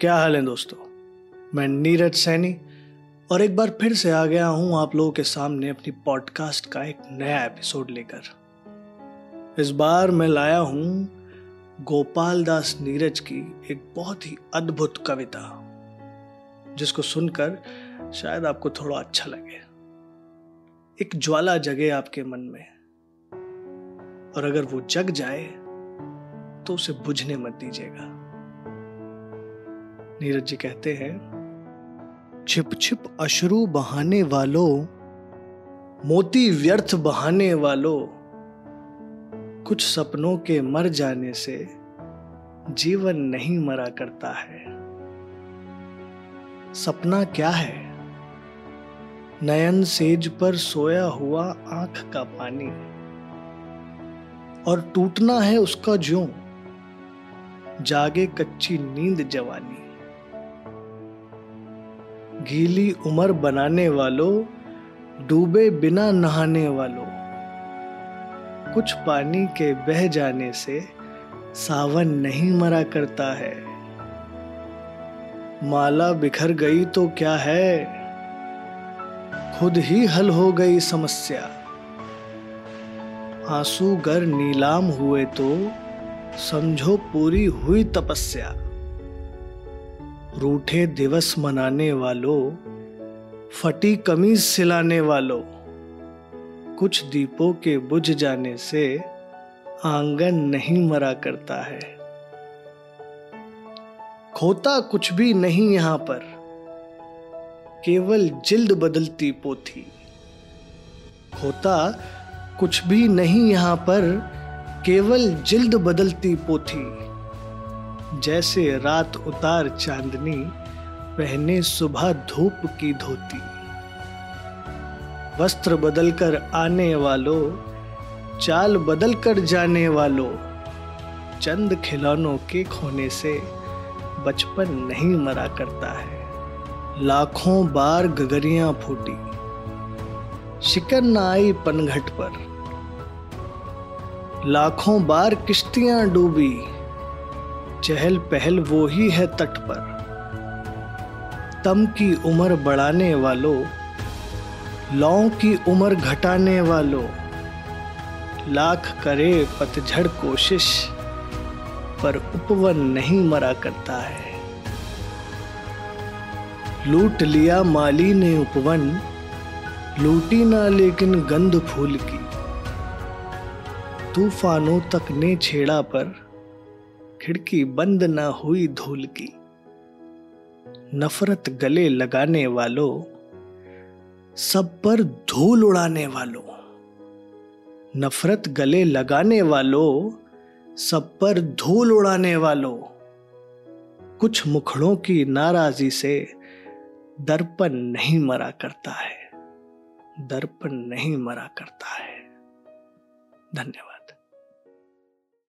क्या हाल है दोस्तों? मैं नीरज सैनी और एक बार फिर से आ गया हूँ आप लोगों के सामने अपनी पॉडकास्ट का एक नया एपिसोड लेकर। इस बार मैं लाया हूँ गोपाल दास नीरज की एक बहुत ही अद्भुत कविता, जिसको सुनकर शायद आपको थोड़ा अच्छा लगे। एक ज्वाला जगे आपके मन में, और अगर वो जग जाए तो उसे बुझने मत दीजिएगा। नीरज जी कहते हैं छिप छिप अश्रु बहाने वालों, मोती व्यर्थ बहाने वालों, कुछ सपनों के मर जाने से जीवन नहीं मरा करता है। सपना क्या है? नयन सेज पर सोया हुआ आँख का पानी, और टूटना है उसका ज्यों, जागे कच्ची नींद जवानी। गीली उम्र बनाने वालों, डूबे बिना नहाने वालों। कुछ पानी के बह जाने से सावन नहीं मरा करता है। माला बिखर गई तो क्या है? खुद ही हल हो गई समस्या। आँसू गर नीलाम हुए तो समझो पूरी हुई तपस्या। रूठे दिवस मनाने वालों, फटी कमीज सिलाने वालों, कुछ दीपों के बुझ जाने से आँगन नहीं मरा करता है। खोता कुछ भी नहीं यहाँ पर, केवल जिल्द बदलती पोथी। खोता कुछ भी नहीं यहाँ पर, केवल जिल्द बदलती पोथी। जैसे रात उतार चांदनी, पहने सुबह धूप की धोती। वस्त्र बदलकर आने वालों, चाल बदल कर जाने वालों, चंद खिलौनों के खोने से बचपन नहीं मरा करता है। लाखों बार गगरियाँ फूटी। शिकन न आई पनघट पर। लाखों बार किश्तियाँ डूबी। चहल पहल वो ही है तट पर। तम की उम्र बढ़ाने वालों, लौ की उम्र घटाने वालों, लाख करे पतझड़ कोशिश, पर उपवन नहीं मरा करता है। लूट लिया माली ने उपवन, लूटी ना लेकिन गंध फूल की। तूफानों तक ने छेड़ा पर खिड़की बंद ना हुई धूल की। नफरत गले लगाने वालों, सब पर धूल उड़ाने वालों। नफरत गले लगाने वालों, सब पर धूल उड़ाने वालों। कुछ मुखड़ों की नाराजी से दर्पण नहीं मरा करता है। दर्पण नहीं मरा करता है। धन्यवाद।